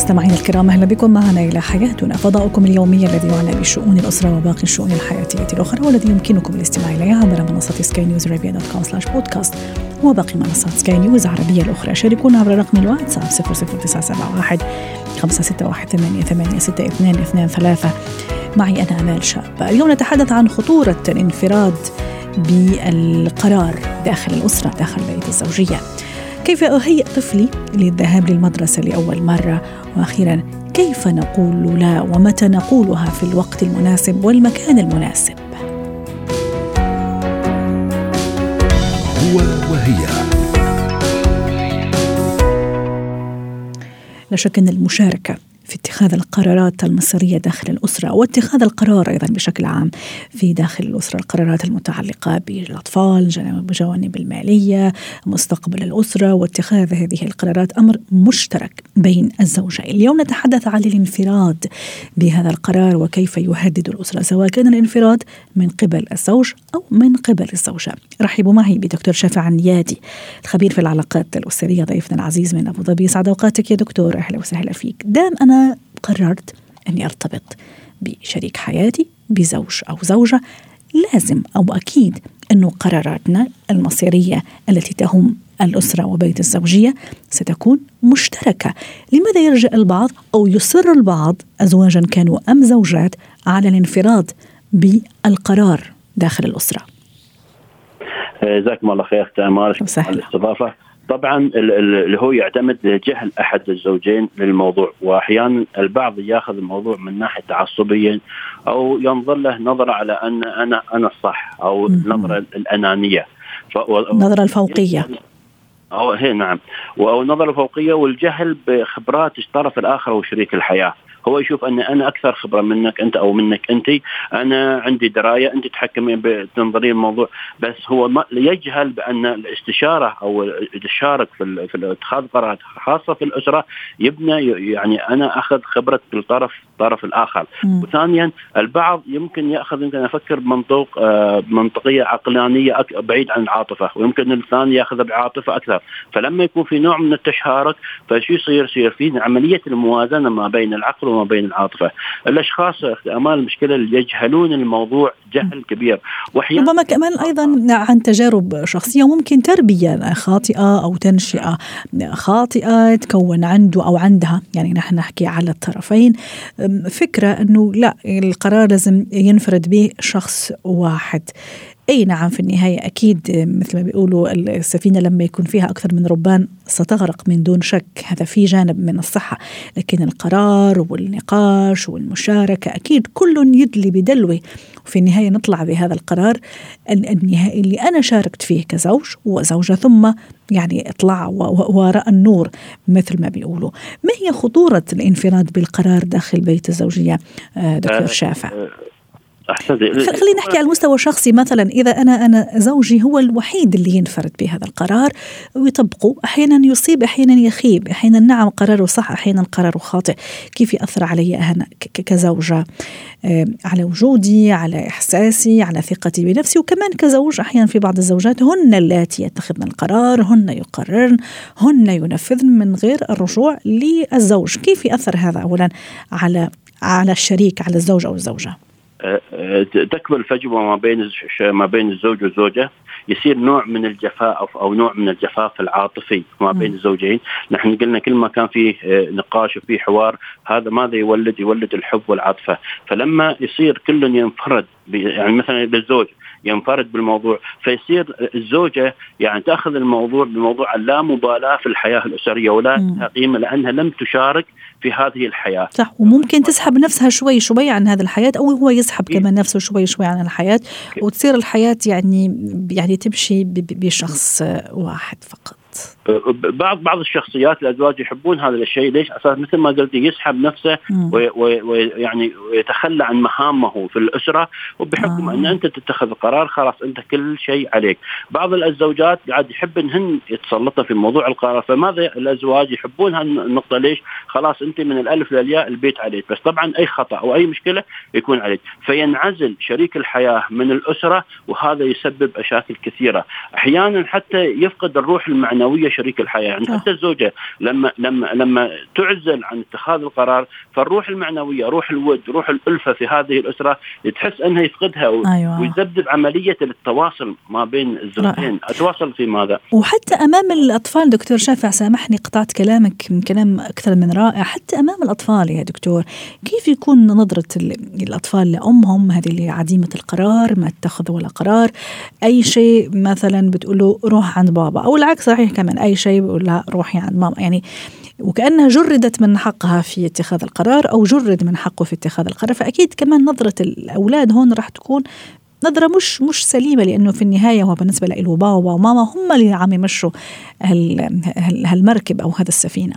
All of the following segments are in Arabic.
مستمعينا الكرام أهلا بكم. معنا إلى حياتنا فضاؤكم اليومي الذي يعنى بشؤون الأسرة وباقي الشؤون الحياتية الأخرى والذي يمكنكم الاستماع اليه عبر منصة سكاي نيوز عربيه dot com slash بودكاست وباقي منصات سكاي نيوز العربية الأخرى. شاركونا عبر رقم الواتساب 00971 561 886223 معي أنا آمال شاب. اليوم نتحدث عن خطورة الانفراد بالقرار داخل الأسرة داخل بيت الزوجية. كيف أهيئ طفلي للذهاب للمدرسة لأول مرة؟ وأخيرا كيف نقول لا ومتى نقولها في الوقت المناسب والمكان المناسب؟ هو وهي. لا شك أن المشاركة في اتخاذ القرارات المصيرية داخل الأسرة واتخاذ القرار أيضا بشكل عام في داخل الأسرة القرارات المتعلقة بالأطفال بجوانب المالية مستقبل الأسرة واتخاذ هذه القرارات أمر مشترك بين الزوجين. اليوم نتحدث عن الانفراد بهذا القرار وكيف يهدد الأسرة سواء كان الانفراد من قبل الزوج أو من قبل الزوجة. رحبوا معي بدكتور شافع النيادي الخبير في العلاقات الأسرية ضيفنا العزيز من أبو ظبي. سعد أوقاتك يا دكتور. أهلا وسهلا فيك. دام قررت أني أرتبط بشريك حياتي بزوج أو زوجة لازم أو أكيد انه قراراتنا المصيرية التي تهم الأسرة وبيت الزوجية ستكون مشتركة، لماذا يرجع البعض أو يصر البعض ازواجا كانوا أم زوجات على الانفراد بالقرار داخل الأسرة؟ جزاكم الله خير أختي امال وسهلا. الاستضافة طبعا ال- ال- اللي هو يعتمد جهل أحد الزوجين للموضوع واحيانا البعض ياخذ الموضوع من ناحية تعصبيا أو ينظر له نظرة على أن أنا أنا الصح أو. النظره الأنانية. النظره الفوقية. أو هي نعم. أو النظره الفوقيه والجهل بخبرات الطرف الآخر وشريك الحياة. هو يشوف أن أنا أكثر خبرة منك أنت أو منك أنت. أنا عندي دراية أنت تحكمين بتنظرين الموضوع. بس هو ما يجهل بأن الاستشارة أو التشارك في في اتخاذ قرارات خاصة في الأسرة يبنى يعني أنا أخذ خبرة الطرف الطرف الآخر. مم. وثانيا البعض يمكن يأخذ يمكن أفكر بمنطق آه، منطقية عقلانية أك- بعيد عن العاطفة. ويمكن الثاني يأخذ بعاطفة أكثر. فلما يكون في نوع من التشارك فشو يصير يصير في عملية الموازنة ما بين العقل وما بين العاطفة. الأشخاص أمال المشكلة اللي يجهلون الموضوع جهل كبير. وأحيانا ربما كمان أيضا عن تجارب شخصية ممكن تربية خاطئة أو تنشئة خاطئة تكون عنده أو عندها. يعني نحن نحكي على الطرفين. فكرة إنه لا القرار لازم ينفرد به شخص واحد. أي نعم في النهاية أكيد مثل ما بيقولوا السفينة لما يكون فيها أكثر من ربان ستغرق من دون شك. هذا في جانب من الصحة. لكن القرار والنقاش والمشاركة أكيد كل يدلي بدلوه. وفي النهاية نطلع بهذا القرار ال- النهائي اللي أنا شاركت فيه كزوج وزوجة ثم يعني اطلع وراء النور مثل ما بيقولوا. ما هي خطورة الانفراد بالقرار داخل بيت الزوجية آه، دكتور آه، شافع؟ خل- خلينا نحكي على المستوى الشخصي. مثلا إذا أنا أنا زوجي هو الوحيد اللي ينفرد بهذا القرار ويطبقه. أحيانا يصيب أحيانا يخيب أحيانا نعم قراره صح أحيانا قراره خاطئ. كيف يأثر علي أنا كزوجة؟ آه، على وجودي على إحساسي على ثقتي بنفسي. وكمان كزوج أحيانا في بعض الزوجات هن اللاتي يتخذن القرار هن يقررن هن ينفذن من غير الرجوع للزوج. كيف يأثر هذا اولا على على الشريك على الزوج أو الزوجة؟ تكبر الفجوة ما بين ما بين الزوج والزوجه يصير نوع من الجفاء أو- أو نوع من الجفاف العاطفي ما بين. الزوجين، نحن قلنا كل ما كان فيه آه، نقاش وفيه حوار هذا ماذا يولد؟ يولد الحب والعاطفة، فلما يصير كل ينفرد يعني مثلا للزوج ينفرد بالموضوع فيصير الزوجة يعني تأخذ الموضوع بموضوع اللامبالاة في الحياة الأسرية ولا قيمة لأنها لم تشارك في هذه الحياة. صح وممكن تسحب نفسها شوي شوي عن هذه الحياة أو هو يسحب إيه. كمان نفسه شوي شوي عن الحياة وتصير الحياة يعني يعني تمشي بشخص واحد فقط بعض. بعض الشخصيات الأزواج يحبون هذا الشيء. ليش؟ أساس مثل ما قلتي يسحب نفسه ويعني ويتخلى عن مهامه في الأسرة وبحكم آه. أن أنت تتخذ القرار خلاص أنت كل شيء عليك. بعض الزوجات قاعد يحب إنهن يتسلطن في موضوع القرار. فماذا الأزواج يحبون هالنقطة؟ ليش؟ خلاص أنت من الألف للياء البيت عليك. بس طبعا أي خطأ أو أي مشكلة يكون عليك. فينعزل شريك الحياة من الأسرة وهذا يسبب مشاكل كثيرة. أحيانا حتى يفقد الروح المعنوية شريك الحياة. يعني حتى الزوجة لما لما لما تعزل عن اتخاذ القرار فالروح المعنوية روح الود روح الألفة في هذه الأسرة تحس أنها يفقدها أيوة. ويذبذب عملية التواصل ما بين الزوجين. أتواصل في ماذا؟ وحتى أمام الأطفال دكتور شافع سامحني قطعت كلامك من كلام أكثر من رائع. حتى أمام الأطفال يا دكتور كيف يكون نظرة الأطفال لأمهم؟ هذه اللي عديمه القرار ما اتخذ ولا قرار. أي شيء مثلا بتقول له روح عند بابا أو العكس صحيح كمان أي شيء بقول لها روحي عند ماما. يعني وكأنها جردت من حقها في اتخاذ القرار أو جرد من حقه في اتخاذ القرار. فأكيد كمان نظرة الأولاد هون راح تكون نظرة مش مش سليمة لأنه في النهاية هو بالنسبة له بابا وماما هم اللي عم يمشوا هالمركب أو هذا السفينة.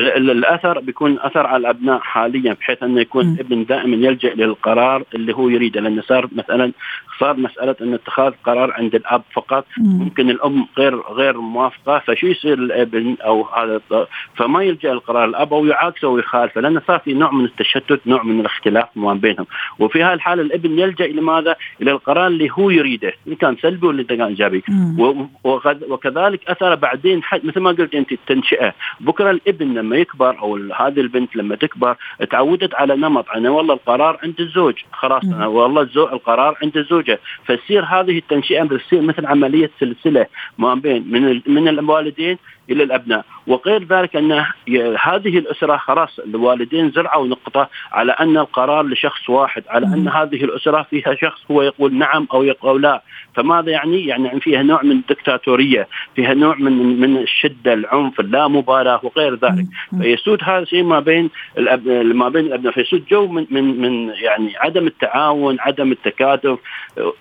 الأثر بيكون أثر على الأبناء حاليا بحيث أنه يكون م. الابن دائما يلجأ للقرار اللي هو يريده. لأنه صار مثلا صار مسألة ان اتخاذ قرار عند الأب فقط. ممكن الأم غير غير موافقة. فشو يصير الابن أو هذا؟ فما يلجأ للقرار الأب أو يعاكسه ويخالفه لأنه صار في نوع من التشتت نوع من الاختلاف ما بينهم. وفي هذه الحاله الابن يلجأ إلى ماذا؟ إلى القرار اللي هو يريده إن كان سلبي ولا كان إيجابي. وكذلك أثر بعدين مثل ما قلت أنت التنشئة. بكرة الابن لما يكبر أو هذه البنت لما تكبر تعودت على نمط أنا والله القرار عند الزوج خلاص أنا والله الزوج القرار عند الزوجه فتصير هذه التنشئة بتصير مثل عملية سلسلة ما بين من من الوالدين إلى الأبناء. وغير ذلك أن هذه الأسرة خلاص الوالدين زرعوا نقطة على أن القرار لشخص واحد على أن هذه الأسرة فيها شخص هو يقول نعم أو يقول لا. فماذا يعني؟ يعني فيها نوع من الدكتاتورية، فيها نوع من من الشدة، العنف، اللامبالاة وغير ذلك، فيسود هذا الشيء ما بين. ما بين الأبناء، فيسود جو من من من يعني عدم التعاون، عدم التكاتف،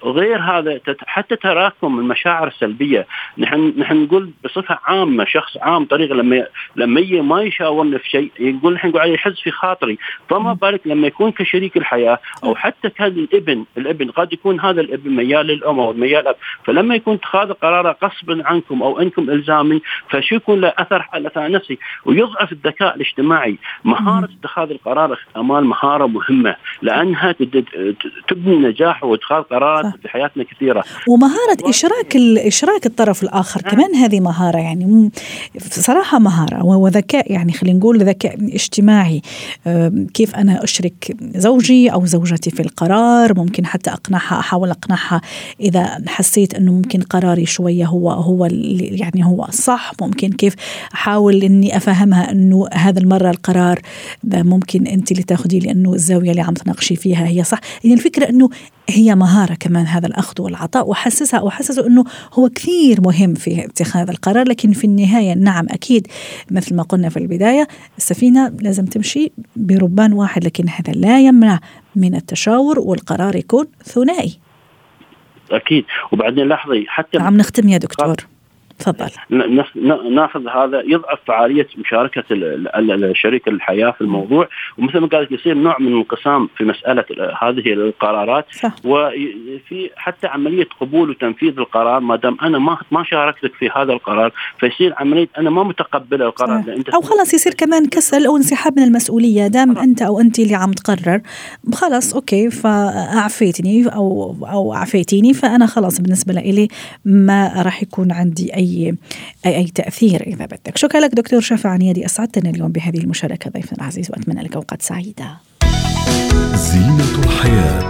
غير هذا حتى تراكم المشاعر السلبية، نحن نحن نقول بصفة عامة شخص عام طريقه لما لما يجي ما يشاورنا في شيء يقول نحن نقول يحس في خاطري، فما بالك لما يكون كشريك الحياة أو حتى كان الابن، الابن قد يكون هذا الابن ميال للأم أو ميال أب فلما يكون اتخاذ قرار غصبا عنكم أو أنكم إلزامي فشو يكون له أثر على نفسي؟ ويضعف الذكاء الاجتماعي. مهارة اتخاذ القرار أمال مهارة مهمة لأنها تبني نجاح واتخاذ قرارات في حياتنا كثيرة. ومهارة إشراك إشراك الطرف الآخر نعم. كمان هذه مهارة يعني. صراحة مهارة وذكاء يعني خلينا نقول ذكاء اجتماعي. كيف أنا أشرك زوجي أو زوجتي في القرار؟ ممكن حتى أقنعها أحاول أقنعها إذا حسيت إنه ممكن قراري شوية هو هو يعني هو الصح ممكن كيف أحاول إني أفهمها إنه هذا المرة القرار ممكن أنت اللي تاخذيه لأنه الزاوية اللي عم تناقشي فيها هي صح. يعني الفكرة إنه هي مهارة كمان هذا الأخذ والعطاء واحسسها واحسسه إنه هو كثير مهم في اتخاذ القرار لكن في النهاية نعم أكيد مثل ما قلنا في البداية السفينة لازم تمشي بربان واحد لكن هذا لا يمنع من التشاور والقرار يكون ثنائي. أكيد. وبعدين لاحظي حتى عم نختم يا دكتور. تفضل. ناخذ هذا يضعف فعالية مشاركة شريك الحياة في الموضوع. ومثل ما قالت يصير نوع من الانقسام في مسألة هذه القرارات. صح. وفي حتى عملية قبول وتنفيذ القرار ما دام أنا ما ما شاركتك في هذا القرار فيصير عملية أنا ما متقبله القرار. أنت أو خلاص يصير كمان كسل أو انسحاب من المسؤولية دام أنت أو أنت اللي عم تقرر. خلاص okay فأعفيتني أو أو أعفيتيني فأنا خلاص بالنسبة لي ما راح يكون عندي أي اي أي, أي تأثير إذا بدك. شكرا لك دكتور شافع عنيدي أسعدتنا اليوم بهذه المشاركة ضيفنا العزيز وأتمنى لك أوقات سعيدة. زينة الحياة.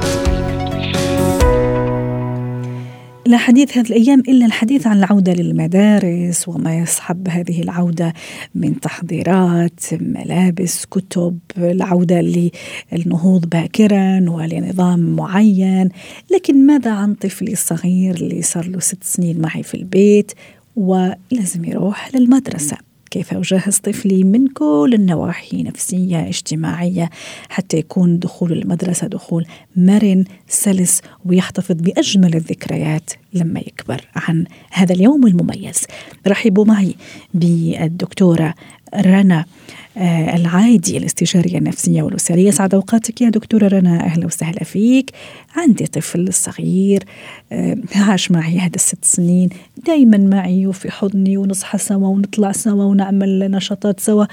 لا حديث هذه الأيام إلا الحديث عن العودة للمدارس وما يصحب هذه العودة من تحضيرات ملابس كتب العودة للنهوض باكرا ولنظام معين. لكن ماذا عن طفلي الصغير اللي صار له ست سنين معي في البيت ولازم يروح للمدرسة. كيف أجهز طفلي من كل النواحي نفسية اجتماعية حتى يكون دخول المدرسة دخول مرن سلس ويحتفظ بأجمل الذكريات لما يكبر. عن هذا اليوم المميز. رحبوا معي بالدكتورة رنا آه، العايدي الاستشارية النفسية والأسرية سعد أوقاتك يا دكتورة رنا. أهلا وسهلا فيك. عندي طفل صغير آه، عاش معي هذا الست سنين. دايما معي وفي حضني ونصحى سوا ونطلع سوا ونعمل نشاطات سوا.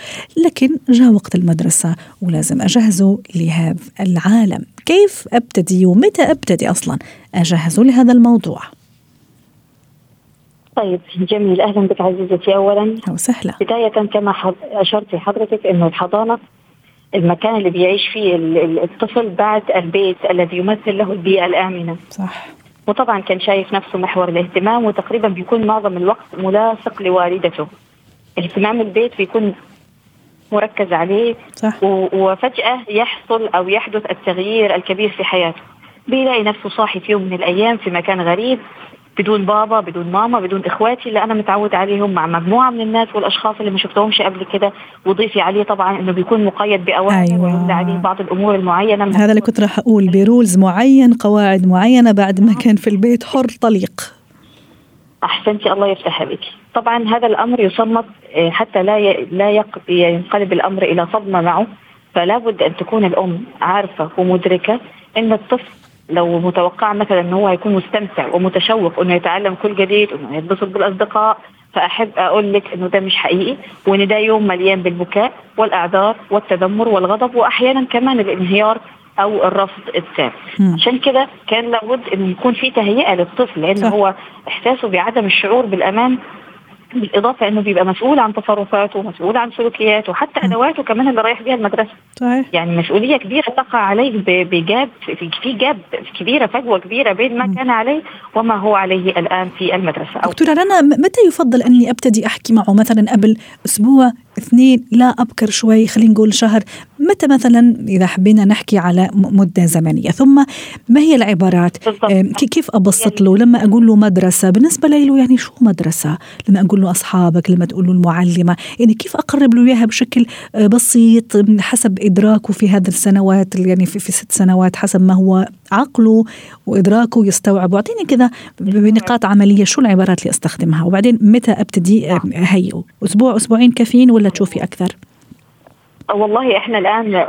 لكن جاء وقت المدرسة ولازم أجهزه لهذا العالم. كيف أبتدي ومتى أبتدي أصلا؟ أجهزه لهذا الموضوع. طيب جميل. أهلا بك عزيزتي. اولا وسهلا. بداية كما اشرتي حضرتك إنه الحضانة المكان اللي بيعيش فيه الطفل بعد البيت الذي يمثل له البيئة الآمنة. صح. وطبعا كان شايف نفسه محور الاهتمام وتقريبا بيكون معظم الوقت ملاصق لوالدته. اهتمام البيت بيكون مركز عليه. صح. وفجأة يحصل أو يحدث التغيير الكبير في حياته. بيلاقي نفسه صاحي في يوم من الأيام في مكان غريب بدون بابا بدون ماما بدون إخواتي اللي أنا متعود عليهم مع مجموعة من الناس والأشخاص اللي ما شفتهمش قبل كده. وضيفي عليه طبعا إنه بيكون مقيد بأوامر أيوة. عليه بعض الأمور المعينة. هذا اللي كنت راح أقول. برولز معين قواعد معينة بعد ما كان في البيت حر طليق. أحسنتي الله يفتح عليك. طبعا هذا الأمر يصمت آه، حتى لا لا ينقلب الأمر إلى صدمة معه. فلا بد أن تكون الأم عارفة ومدركة إن الطفل لو متوقع مثلا إن هو هيكون مستمتع ومتشوق إنه يتعلم كل جديد انه يتبسط بالأصدقاء فأحب أقول لك إنه ده مش حقيقي وإن ده يوم مليان بالبكاء والأعذار والتذمر والغضب واحيانا كمان الانهيار أو الرفض التام. عشان كده كان لابد ان يكون في تهيئة للطفل لأن هو إحساسه بعدم الشعور بالأمان بالإضافة إنه بيبقى مسؤول عن تصرفاته ومسؤول عن سلوكياته وحتى أدواته كمان اللي رايح بيها المدرسة. صحيح. يعني مسؤولية كبيرة تقع عليه بجاب في جاب كبيرة فجوة كبيرة بين ما كان عليه وما هو عليه الآن في المدرسة. دكتورة رنا متى يفضل أني أبتدي أحكي معه مثلا قبل أسبوع؟ اثنين لا أبكر شوي خلينا نقول شهر. متى مثلا إذا حبينا نحكي على مدة زمنية؟ ثم ما هي العبارات؟ كيف أبسط له؟ لما أقول له مدرسة بالنسبة له يعني شو مدرسة؟ لما أقول له أصحابك لما تقول له المعلمة يعني كيف أقرب له إياها بشكل آه، بسيط حسب إدراكه في هذه السنوات يعني في, في ست سنوات حسب ما هو عقله وإدراكه يستوعب. واعطيني كذا بنقاط عملية شو العبارات اللي أستخدمها؟ وبعدين متى أبتدي هيئه أسبوع أسبوعين كافيين ولا تشوفي أكثر؟ والله إحنا الآن آه،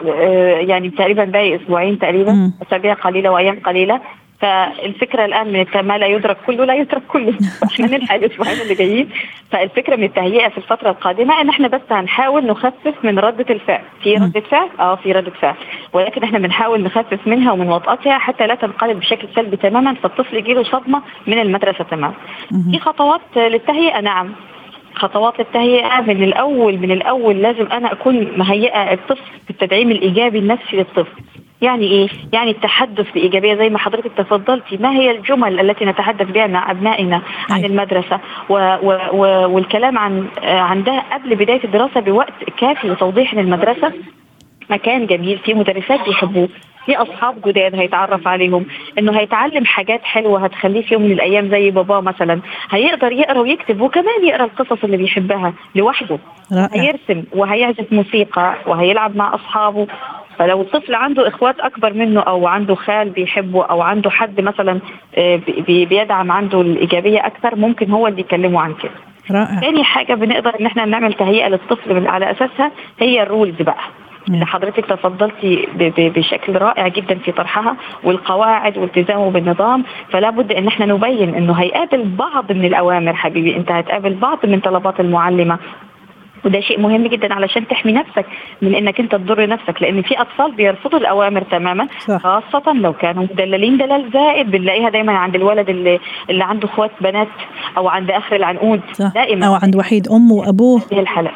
يعني تقريبا باقي أسبوعين تقريبا أسابيع قليلة وأيام قليلة. فالفكرة الآن من ما لا يدرك كله لا يترك كله. إحنا نلحق الأسبوعين اللي جايين. فالفكرة من التهيئة في الفترة القادمة إن إحنا بس هنحاول نخفف من ردة الفعل. في ردة فعل؟ آه في ردة فعل. ولكن إحنا بنحاول نخفف منها ومن وطأتها حتى لا تنقلب بشكل سلبي تماما فالطفل يجيله صدمة من المدرسة تماما. في خطوات للتهيئة؟ نعم. خطوات التهيئه من الأول من الأول لازم أنا أكون مهيئة الطفل بالتدعيم الإيجابي النفسي للطفل. يعني إيه؟ يعني التحدث بايجابيه زي ما حضرتك تفضلتي، ما هي الجمل التي نتحدث بها مع أبنائنا عن المدرسة؟ و و و والكلام عن عن ده قبل بداية الدراسة بوقت كافي لتوضيح ان المدرسة مكان جميل فيه مدرسات بيحبوه في أصحاب جداد هيتعرف عليهم إنه هيتعلم حاجات حلوة هتخليه في يوم من الأيام زي باباه مثلا. هيقدر يقرأ ويكتب وكمان يقرأ القصص اللي بيحبها لوحده. رائع. هيرسم وهيعزف موسيقى وهيلعب مع أصحابه فلو الطفل عنده إخوات أكبر منه أو عنده خال بيحبه أو عنده حد مثلا آه، بيدعم عنده الإيجابية أكثر ممكن هو اللي يكلمه عن كده. رائع. تاني حاجة بنقدر إن إحنا نعمل تهيئة للطفل على أساسها هي الرولز بقى. اللي حضرتك تفضلتي بشكل رائع جدا في طرحها والقواعد والتزامه بالنظام. فلا بد إن إحنا نبين إنه هيقابل بعض من الأوامر حبيبي. أنت هتقابل بعض من طلبات المعلمة وده شيء مهم جدا علشان تحمي نفسك من إنك أنت تضر نفسك لأن في أطفال بيرفضوا الأوامر تماما صح. خاصة لو كانوا مدللين دلال زائد بنلاقيها دايما عند الولد اللي اللي عنده إخوات بنات أو عند آخر العنقود صح. دائما أو عند وحيد أمه وأبوه. هذه الحلقة.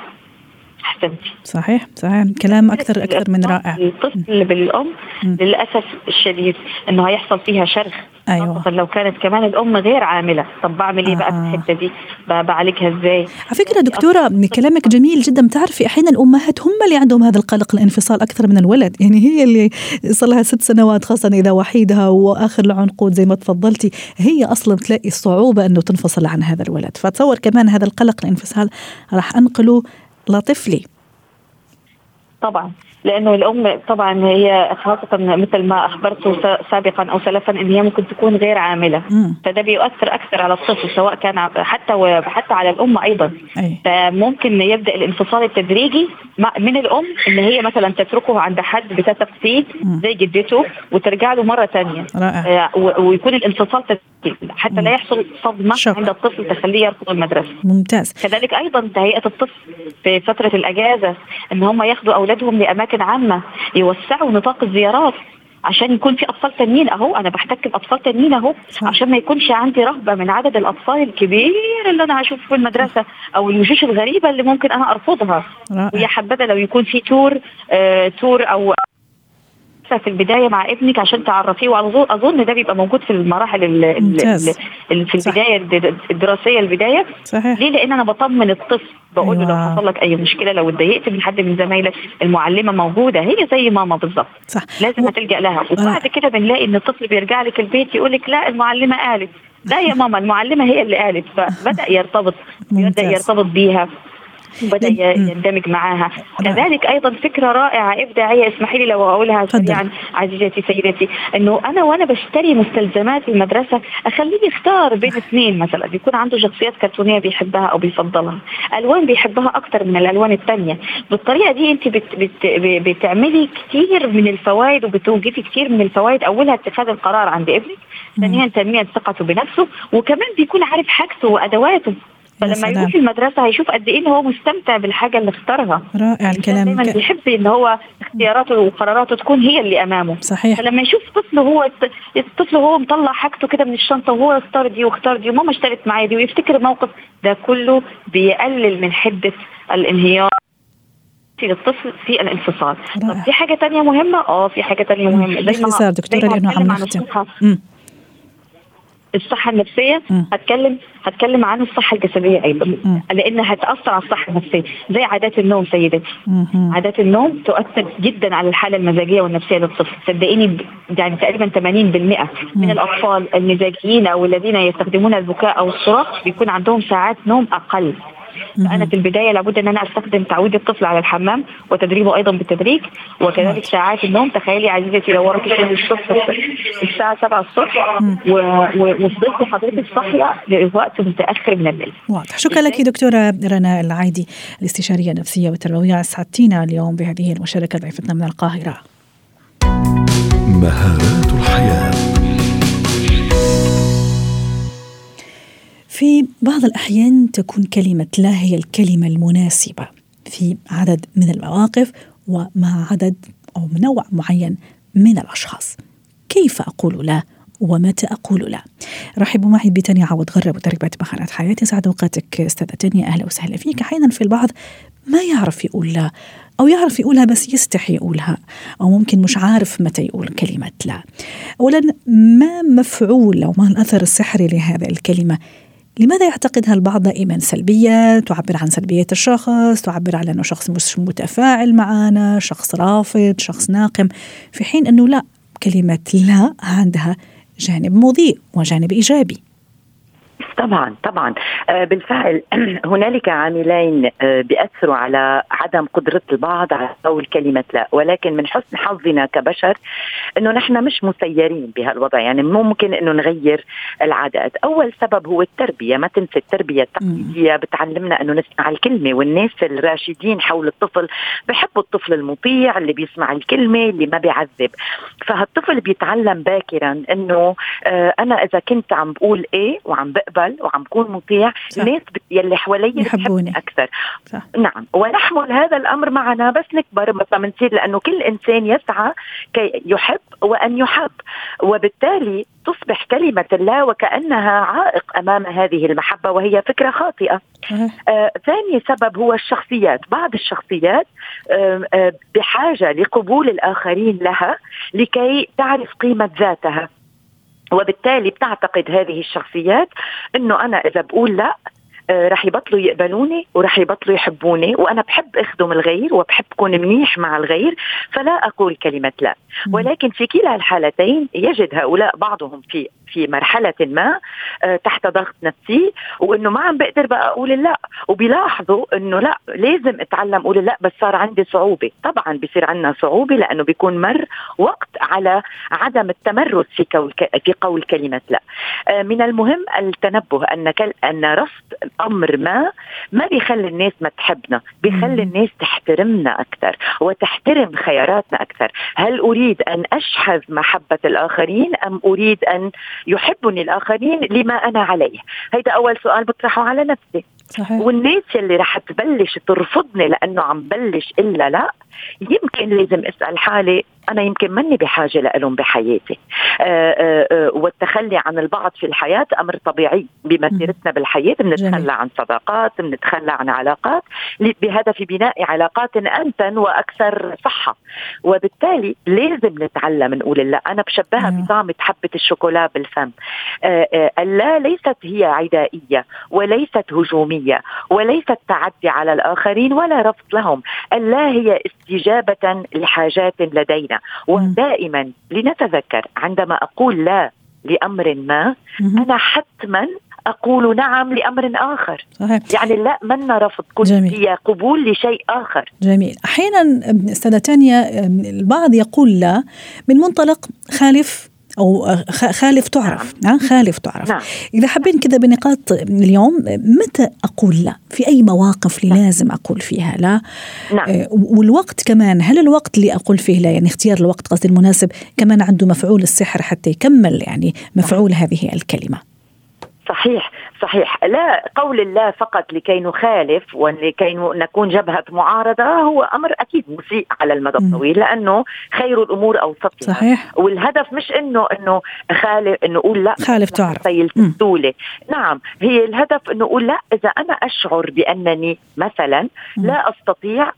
أحسنتي. صحيح صحيح. كلام أكثر أكثر من رائع. الطفل بالأم للأسف الشديد إنه هيحصل فيها شرخ. أيوه. لو كانت كمان الأم غير عاملة. طب بعمل إيه آه. بقى في آه. الحتة دي؟ بعالجها إزاي؟ على فكرة دكتورة كلامك جميل جدا. بتعرفي أحيانا الأمهات هم اللي عندهم هذا القلق الانفصال أكثر من الولد. يعني هي اللي صار لها ست سنوات خاصة إذا وحيدها وآخر العنقود زي ما تفضلتي. هي أصلا تلاقي صعوبة إنه تنفصل عن هذا الولد. فتصور كمان هذا القلق الانفصال راح أنقله لطفلي. طبعا. لأنه الأم طبعا هي خاصة مثل ما أخبرت سابقا أو سلفا إن هي ممكن تكون غير عاملة مم. فده بيؤثر أكثر على الطفل سواء كان حتى و- حتى على الأم أيضا أي. فممكن يبدأ الانفصال التدريجي من الأم إن هي مثلا تتركه عند حد بتثق فيه. زي جدته وترجع له مرة ثانية رائع ويكون الانفصال تدريجي حتى مم. لا يحصل صدمة شك. عند الطفل تخليه يرفض المدرسة ممتاز كذلك أيضا تهيئة الطفل في فترة الأجازة إن هم ياخذوا أولادهم لأماكن عامة يوسعوا نطاق الزيارات. عشان يكون في أطفال تانيين أهو أنا بحتك بأطفال تانيين أهو. عشان ما يكونش عندي رهبة من عدد الأطفال الكبير اللي أنا هشوفه في المدرسة أو الوشوش الغريبة اللي ممكن أنا أرفضها. ويا حبذا لو يكون في تور آه تور أو في البداية مع ابنك عشان تعرفيه واظن أظن ده بيبقى موجود في المراحل ال- ال- ممتاز. ال- في. البداية الد- الدراسية البداية صحيح ليه؟ لأن أنا بطمن الطفل بقول له لو أيوة. حصل لك أي مشكلة لو اتضايقت من حد من زمايلك المعلمة موجودة هي زي ماما بالظبط صح لازم هتلجأ لها وبعد كده بنلاقي إن الطفل بيرجع لك البيت يقول لك لا المعلمة قالت لا يا ماما المعلمة هي اللي قالت فبدأ يرتبط بدا ممتاز. يرتبط بيها وبدا ي- مم. يندمج معاها. رائع. كذلك أيضا فكرة رائعة. ابداعيه اسمحي لي لو أقولها. سريعا عزيزتي سيدتي إنه أنا وأنا بشتري مستلزمات المدرسة اخليه يختار بين اثنين مثلا. بيكون عنده شخصيات كرتونية بيحبها أو بيفضلها. ألوان بيحبها أكتر من الألوان الثانية بالطريقة دي أنت بت بت بتعملي كثير من الفوائد وبتوجدي كثير من الفوائد. أولها اتخاذ القرار عند ابنك ثانيا تنمية ثقته بنفسه وكمان بيكون عارف حاجته وأدواته. فلما. يروح المدرسة هيشوف قد إيه إن هو مستمتع بالحاجة اللي اختارها. رائع الكلام. دايما ك- بيحب إن هو اختياراته وقراراته تكون هي اللي أمامه. صحيح. فلما يشوف طفل هو الطفل هو مطلع حاجته كده من الشنطة وهو اختار دي واختار دي وماما اشترت معايا دي ويفتكر الموقف ده كله بيقلل من حدة الانهيار للطفل في الانفصال. طب في حاجة تانية مهمة؟ آه في حاجة تانية مهمة. زي ما باختصار دكتورة زي ما لأنه عم نختم النفسية مم. هتكلم هتكلم عن الصحة الجسدية أيضا مم. لأنها هتأثر على الصحة النفسية زي عادات النوم سيدتي. عادات النوم تؤثر جدا على الحالة المزاجية والنفسية للطفل صدقيني يعني تقريبا 80% من مم. الأطفال المزاجيين أو الذين يستخدمون البكاء أو الصراخ بيكون عندهم ساعات نوم أقل مهم. في البداية لابد أن أنا أستخدم تعويد الطفل على الحمام وتدريبه أيضا بالتدريج وكذلك ساعات النوم. تخيلي عزيزتي لو وراكي شغل الصبح الساعة 7 الصبح مم. و- و- وفضلت حضرتك صاحية لوقت متأخر من الليل. واضح. شكرا لك دكتورة رنا العايدي الاستشارية النفسية والتربوية. أسعدتينا اليوم بهذه المشاركة ضيفتنا من القاهرة. مهارات الحياة. في بعض الأحيان تكون كلمة لا هي الكلمة المناسبة في عدد من المواقف ومع عدد أو نوع معين من الأشخاص. كيف أقول لا ومتى أقول لا؟ رحبوا معي بتانيا عوض غرب مدربة مهارات حياتي سعد أوقاتك أستاذة تانيا أهلا وسهلا فيك. أحيانا في البعض. ما يعرف يقول لا؟ أو يعرف يقولها بس يستحي يقولها. أو ممكن مش عارف متى يقول كلمة لا. أولا ما مفعول أو ما الأثر السحري لهذه الكلمة؟ لماذا يعتقدها البعض دائما سلبية تعبر عن سلبية الشخص تعبر على أنه شخص مش متفاعل معنا شخص رافض شخص ناقم في حين أنه لا كلمة لا عندها جانب مضيء وجانب إيجابي. طبعا طبعا. آه، بالفعل هنالك عاملين آه، بيأثروا على عدم قدرة البعض على قول كلمة لا ولكن من حسن حظنا كبشر إنه نحن مش مسيرين بهالوضع. يعني ممكن إنه نغير العادات. أول سبب هو التربية. ما تنسى التربية التقليدية. بتعلمنا إنه نسمع الكلمة والناس الراشدين حول الطفل بحبوا الطفل المطيع اللي بيسمع الكلمة اللي ما بيعذب. فهالطفل بيتعلم باكرا إنه آه، أنا إذا كنت عم بقول إيه وعم بقبل وعم بكون مطيع صح. الناس يلي حوالي يحبوني. بتحبني أكثر صح. نعم ونحمل هذا الأمر معنا بس نكبر مثلا بنصير لأنه كل إنسان يسعى كي يحب وأن يحب وبالتالي تصبح كلمة لا وكأنها عائق أمام هذه المحبة وهي فكرة خاطئة صحيح. آه، ثاني سبب هو الشخصيات بعض الشخصيات آه، آه، بحاجة لقبول الآخرين لها لكي تعرف قيمة ذاتها وبالتالي بتعتقد هذه الشخصيات إنه أنا إذا بقول لا رح يبطلوا يقبلوني ورح يبطلوا يحبوني وأنا بحب أخدم الغير وبحب أكون منيح مع الغير فلا أقول كلمة لا. ولكن في كلا الحالتين يجد هؤلاء بعضهم في في مرحلة ما آه، تحت ضغط نفسي وإنه ما عم بقدر بقى أقول لا. وبيلاحظوا إنه لا لازم أتعلم أقول لا بس صار عندي صعوبة. طبعا بصير عندنا صعوبة لأنه بيكون مر وقت على عدم التمرس في قول في قول كلمة لا. آه، من المهم التنبه أن أن رفض أمر ما ما بيخلي الناس ما تحبنا بيخلي الناس تحترمنا أكثر وتحترم خياراتنا أكثر. هل أريد أن أشحذ محبة الآخرين أم أريد أن يحبني الآخرين لما أنا عليه؟ هيدا أول سؤال بطرحه على نفسي. صحيح. والناس يلي رح تبلش ترفضني لأنه عم بلش إلا لا يمكن لازم أسأل حالي أنا يمكن ماني بحاجة لهم بحياتي. آآ آه، آآ آه، آه، والتخلي عن البعض في الحياة أمر طبيعي بمسيرتنا بالحياة. بنتخلى عن صداقات بنتخلى عن علاقات بهدف بناء علاقات انتن وأكثر صحة. وبالتالي لازم نتعلم نقول لا أنا بشبهها بطعمة حبة الشوكولا بالفم. اللا ليست هي عدائية وليست هجومية وليست تعدي على الآخرين ولا رفض لهم. اللا هي استجابة لحاجات لدينا. ودائما لنتذكر عندما أقول لا لأمر ما أنا حتما أقول نعم لأمر آخر. صحيح. يعني لا من رفض كل جميل. هي قبول لشيء آخر. جميل. أحيانا أستاذة تانيا البعض يقول لا من منطلق خالف أو خالف تعرف نعم. خالف تعرف نعم. إذا حابين كذا بنقاط اليوم متى أقول لا في أي مواقف اللي نعم. لازم أقول فيها لا نعم. آه، والوقت كمان هل الوقت اللي أقول فيه لا يعني اختيار الوقت قصدي المناسب كمان عنده مفعول السحر حتى يكمل يعني مفعول هذه الكلمة صحيح صحيح. لا قول الله فقط لكي نخالف ولكي نكون جبهة معارضة هو أمر أكيد مسيء على المدى الطويل لأنه خير الأمور أوسطها. صحيح. والهدف مش إنه إنه خالف إنه نقول لا. خالف تعرف. الدولة نعم. هي الهدف إنه نقول لا. إذا أنا أشعر بأنني مثلا لا أستطيع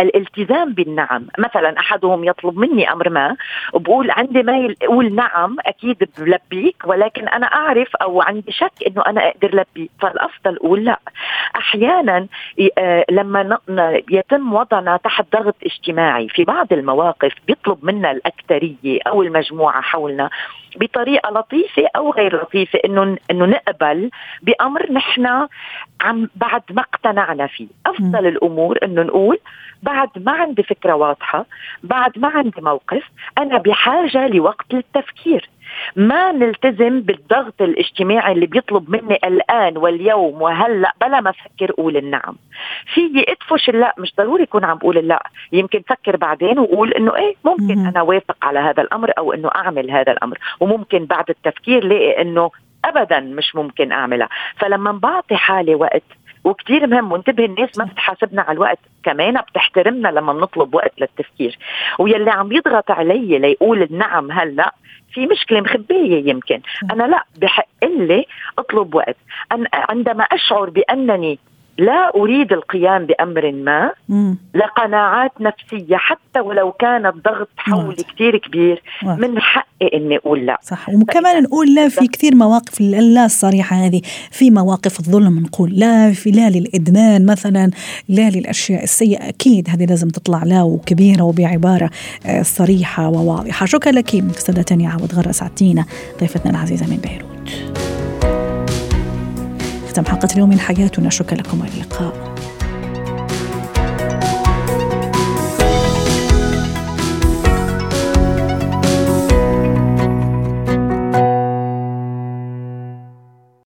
الالتزام بالنعم. مثلا أحدهم يطلب مني أمر ما وبقول عندي ميل أقول نعم أكيد بلبيك ولكن أنا أعرف أو عندي شك إنه أنا أقدر لبي فالأفضل أقول لا أحيانا آه، لما يتم وضعنا تحت ضغط اجتماعي في بعض المواقف بيطلب منا الاكثريه أو المجموعة حولنا بطريقة لطيفة أو غير لطيفة إنه إنه نقبل بأمر نحن عم بعد ما اقتنعنا فيه. أفضل الأمور إنه نقول بعد ما عندي فكرة واضحة بعد ما عندي موقف أنا بحاجة لوقت للتفكير. ما نلتزم بالضغط الاجتماعي اللي بيطلب مني الآن واليوم وهلأ بلا ما أفكر أقول النعم. في أدفش اللا مش ضروري يكون عم بقول اللا. يمكن فكر بعدين وأقول إنه إيه ممكن أنا وافق على هذا الأمر أو إنه أعمل هذا الأمر. وممكن بعد التفكير لاقي إنه ابدا مش ممكن أعملها. فلما بعطي حالي وقت وكثير مهم وانتبه الناس ما بتحاسبنا على الوقت كمان بتحترمنا لما بنطلب وقت للتفكير. ويلي عم يضغط علي ليقول النعم هلأ في مشكلة مخبية يمكن. أنا لا بحق لي أطلب وقت. أنا عندما أشعر بأنني لا أريد القيام بأمر ما لقناعات نفسية حتى ولو كان الضغط حولي كثير كبير واضح. من حقي إني أقول لا. صح. وكمان نقول لا في كثير مواقف اللا الصريحة هذه في مواقف الظلم نقول لا في لا للإدمان مثلا لا للأشياء السيئة. أكيد هذه لازم تطلع لا وكبيرة وبعبارة آه، صريحة وواضحة. شكرا لك استاذه تانيا عوض غرة سعدتينا ضيفتنا العزيزة من بيروت. ختم حلقة اليوم من حياتنا. شكرا لكم والى اللقاء.